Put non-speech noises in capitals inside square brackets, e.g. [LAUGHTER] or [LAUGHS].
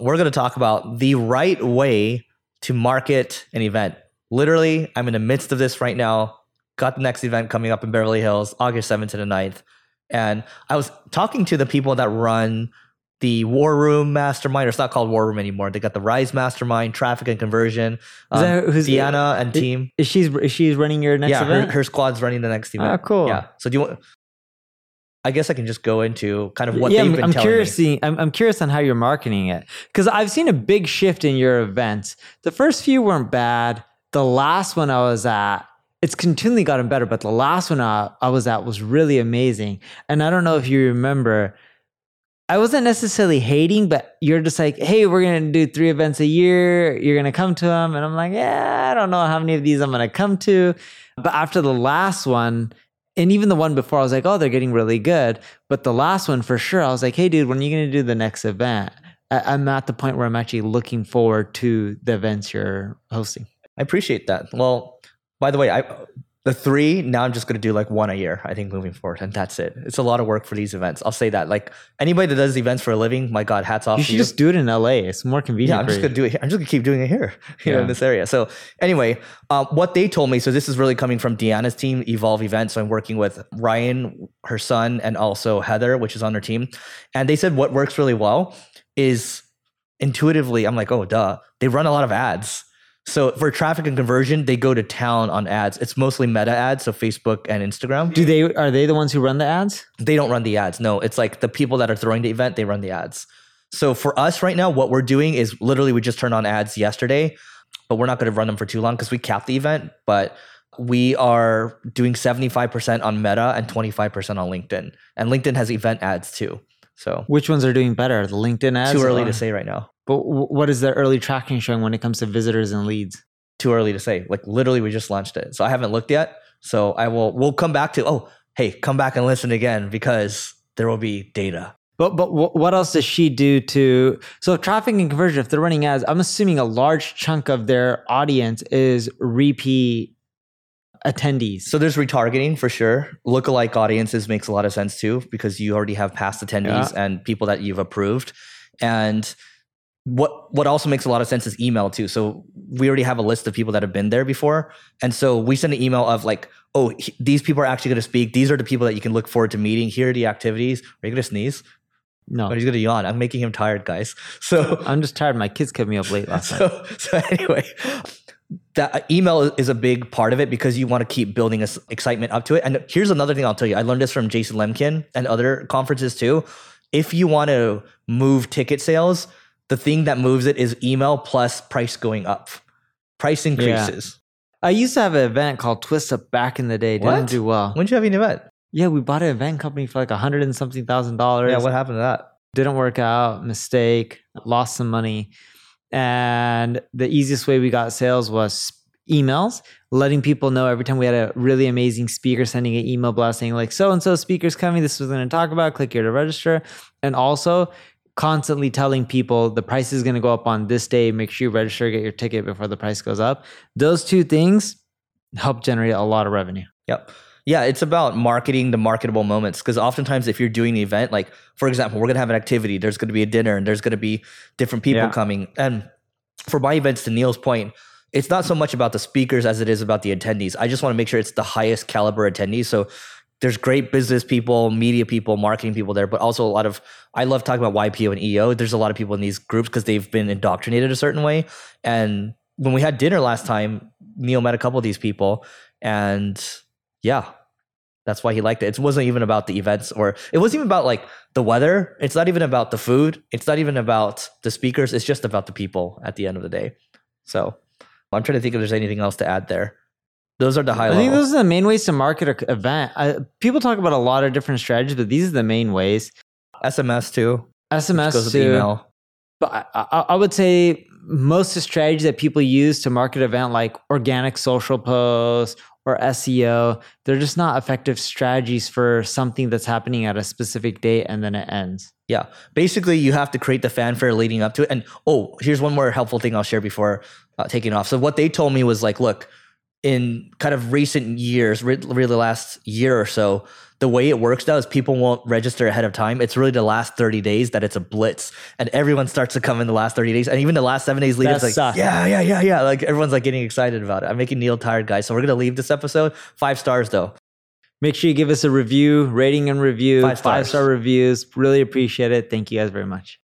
we're going to talk about the right way to market an event. Literally, I'm in the midst of this right now. Got the next event coming up in Beverly Hills, August 7th to the 9th. And I was talking to the people that run the War Room Mastermind. Or it's not called War Room anymore. They got the Rise Mastermind, Traffic and Conversion. Um, that who's- Deanna and team. Is she's is she's running your next event? yeah, her, event? her squad's running the next event. Ah, cool. Yeah. So do you want? I guess I can just go into kind of what yeah, they've been I'm telling curious. me. seeing- I'm, I'm curious on how you're marketing it because I've seen a big shift in your events. The first few weren't bad. The last one I was at, it's continually gotten better, but the last one I, I was at was really amazing. And I don't know if you remember, I wasn't necessarily hating, but you're just like, hey, we're gonna do three events a year. You're gonna come to them, and I'm like, yeah, I don't know how many of these I'm gonna come to. But after the last one, and even the one before, I was like, oh, they're getting really good. But the last one for sure, I was like, hey, dude, when are you gonna do the next event? I- I'm at the point where I'm actually looking forward to the events you're hosting. I appreciate that. Well, by the way, I the three now I'm just going to do like one a year. I think moving forward, and that's it. It's a lot of work for these events. I'll say that. Like anybody that does events for a living, my God, hats off. You to should just do it in LA. It's more convenient. yeah, I'm just gonna do it. Here. I'm just gonna keep doing it here, [LAUGHS] you know, in this area. So anyway, um, what they told me. So this is really coming from Deanna's team, Evolve Events. So I'm working with Ryan, her son, and also Heather, which is on her team. And they said what works really well is intuitively. I'm like, oh, duh. They run a lot of ads. So for traffic and conversion, they go to town on ads. It's mostly meta ads, so Facebook and Instagram. Do they are they the ones who run the ads? They don't run the ads. No, it's like the people that are throwing the event, they run the ads. So for us right now, what we're doing is literally we just turned on ads yesterday, but we're not going to run them for too long because we capped the event. But we are doing 75% on Meta and 25% on LinkedIn. And LinkedIn has event ads too. So Which ones are doing better? The LinkedIn ads? too early or- to say right now. But w- what is the early tracking showing when it comes to visitors and leads? Too early to say. Like literally we just launched it. So I haven't looked yet. So I will we'll come back to oh, hey, come back and listen again because there will be data. But but what else does she do to so traffic and conversion? If they're running ads, I'm assuming a large chunk of their audience is repeat attendees. So there's retargeting for sure. Lookalike audiences makes a lot of sense too because you already have past attendees and people that you've approved. And what what also makes a lot of sense is email too. So we already have a list of people that have been there before, and so we send an email of like, oh, he- these people are actually going to speak. These are the people that you can look forward to meeting. Here are the activities. Are you going to sneeze? no, Oh, he's going to yawn. I'm making him tired, guys. [LAUGHS] So I'm just tired. My kids kept me up late last [LAUGHS] night. so, so anyway, that uh, email is a big part of it because you want to keep building this excitement up to it. And here's another thing I'll tell you. I learned this from Jason Lemkin and other conferences too. If you want to move ticket sales, the thing that moves it is email plus price going up. Price increases. I used to have an event called Twist Up back in the day. Didn't What? do well. When did you have an event? Yeah, we bought an event company for like a hundred and something thousand dollars. Yeah, what happened to that? didn't work out, mistake, lost some money. And the easiest way we got sales was emails, letting people know every time we had a really amazing speaker, sending an email blast saying, like, so and so speaker's coming, this is what we're going to talk about, click here to register. And also constantly telling people the price is going to go up on this day, make sure you register, get your ticket before the price goes up. Those two things help generate a lot of revenue. Yep. Yeah, it's about marketing the marketable moments because oftentimes if you're doing the event, like for example, we're gonna have an activity, there's gonna be a dinner, and there's gonna be different people Yeah. coming. And for my events, to Neil's point, it's not so much about the speakers as it is about the attendees. I just want to make sure it's the highest caliber attendees. So there's great business people, media people, marketing people there, but also a lot of I love talking about YPO and EO. There's a lot of people in these groups because they've been indoctrinated a certain way. And when we had dinner last time, Neil met a couple of these people, and yeah, that's why he liked it. It wasn't even about the events or it wasn't even about like the weather. It's not even about the food. It's not even about the speakers. It's just about the people at the end of the day. So I'm trying to think if there's anything else to add there. Those are the high I level. think those are the main ways to market an event. I, people talk about a lot of different strategies, but these are the main ways. SMS too. SMS Goes too. email. But I, I, I would say most of the strategies that people use to market an event, like organic social posts or SEO, they're just not effective strategies for something that's happening at a specific date and then it ends. Yeah. Basically, you have to create the fanfare leading up to it. And oh, here's one more helpful thing I'll share before uh, taking off. So, what they told me was like, look, in kind of recent years, re- really the last year or so, the way it works now is people won't register ahead of time. It's really the last 30 days that it's a blitz and everyone starts to come in the last 30 days. And even the last seven days That like, sucks. yeah, yeah, yeah, yeah. Like everyone's like getting excited about it. I'm making Neil tired, guys. So we're going to leave this episode five stars though. Make sure you give us a review, rating and review, Five five star reviews. Really appreciate it. Thank you guys very much.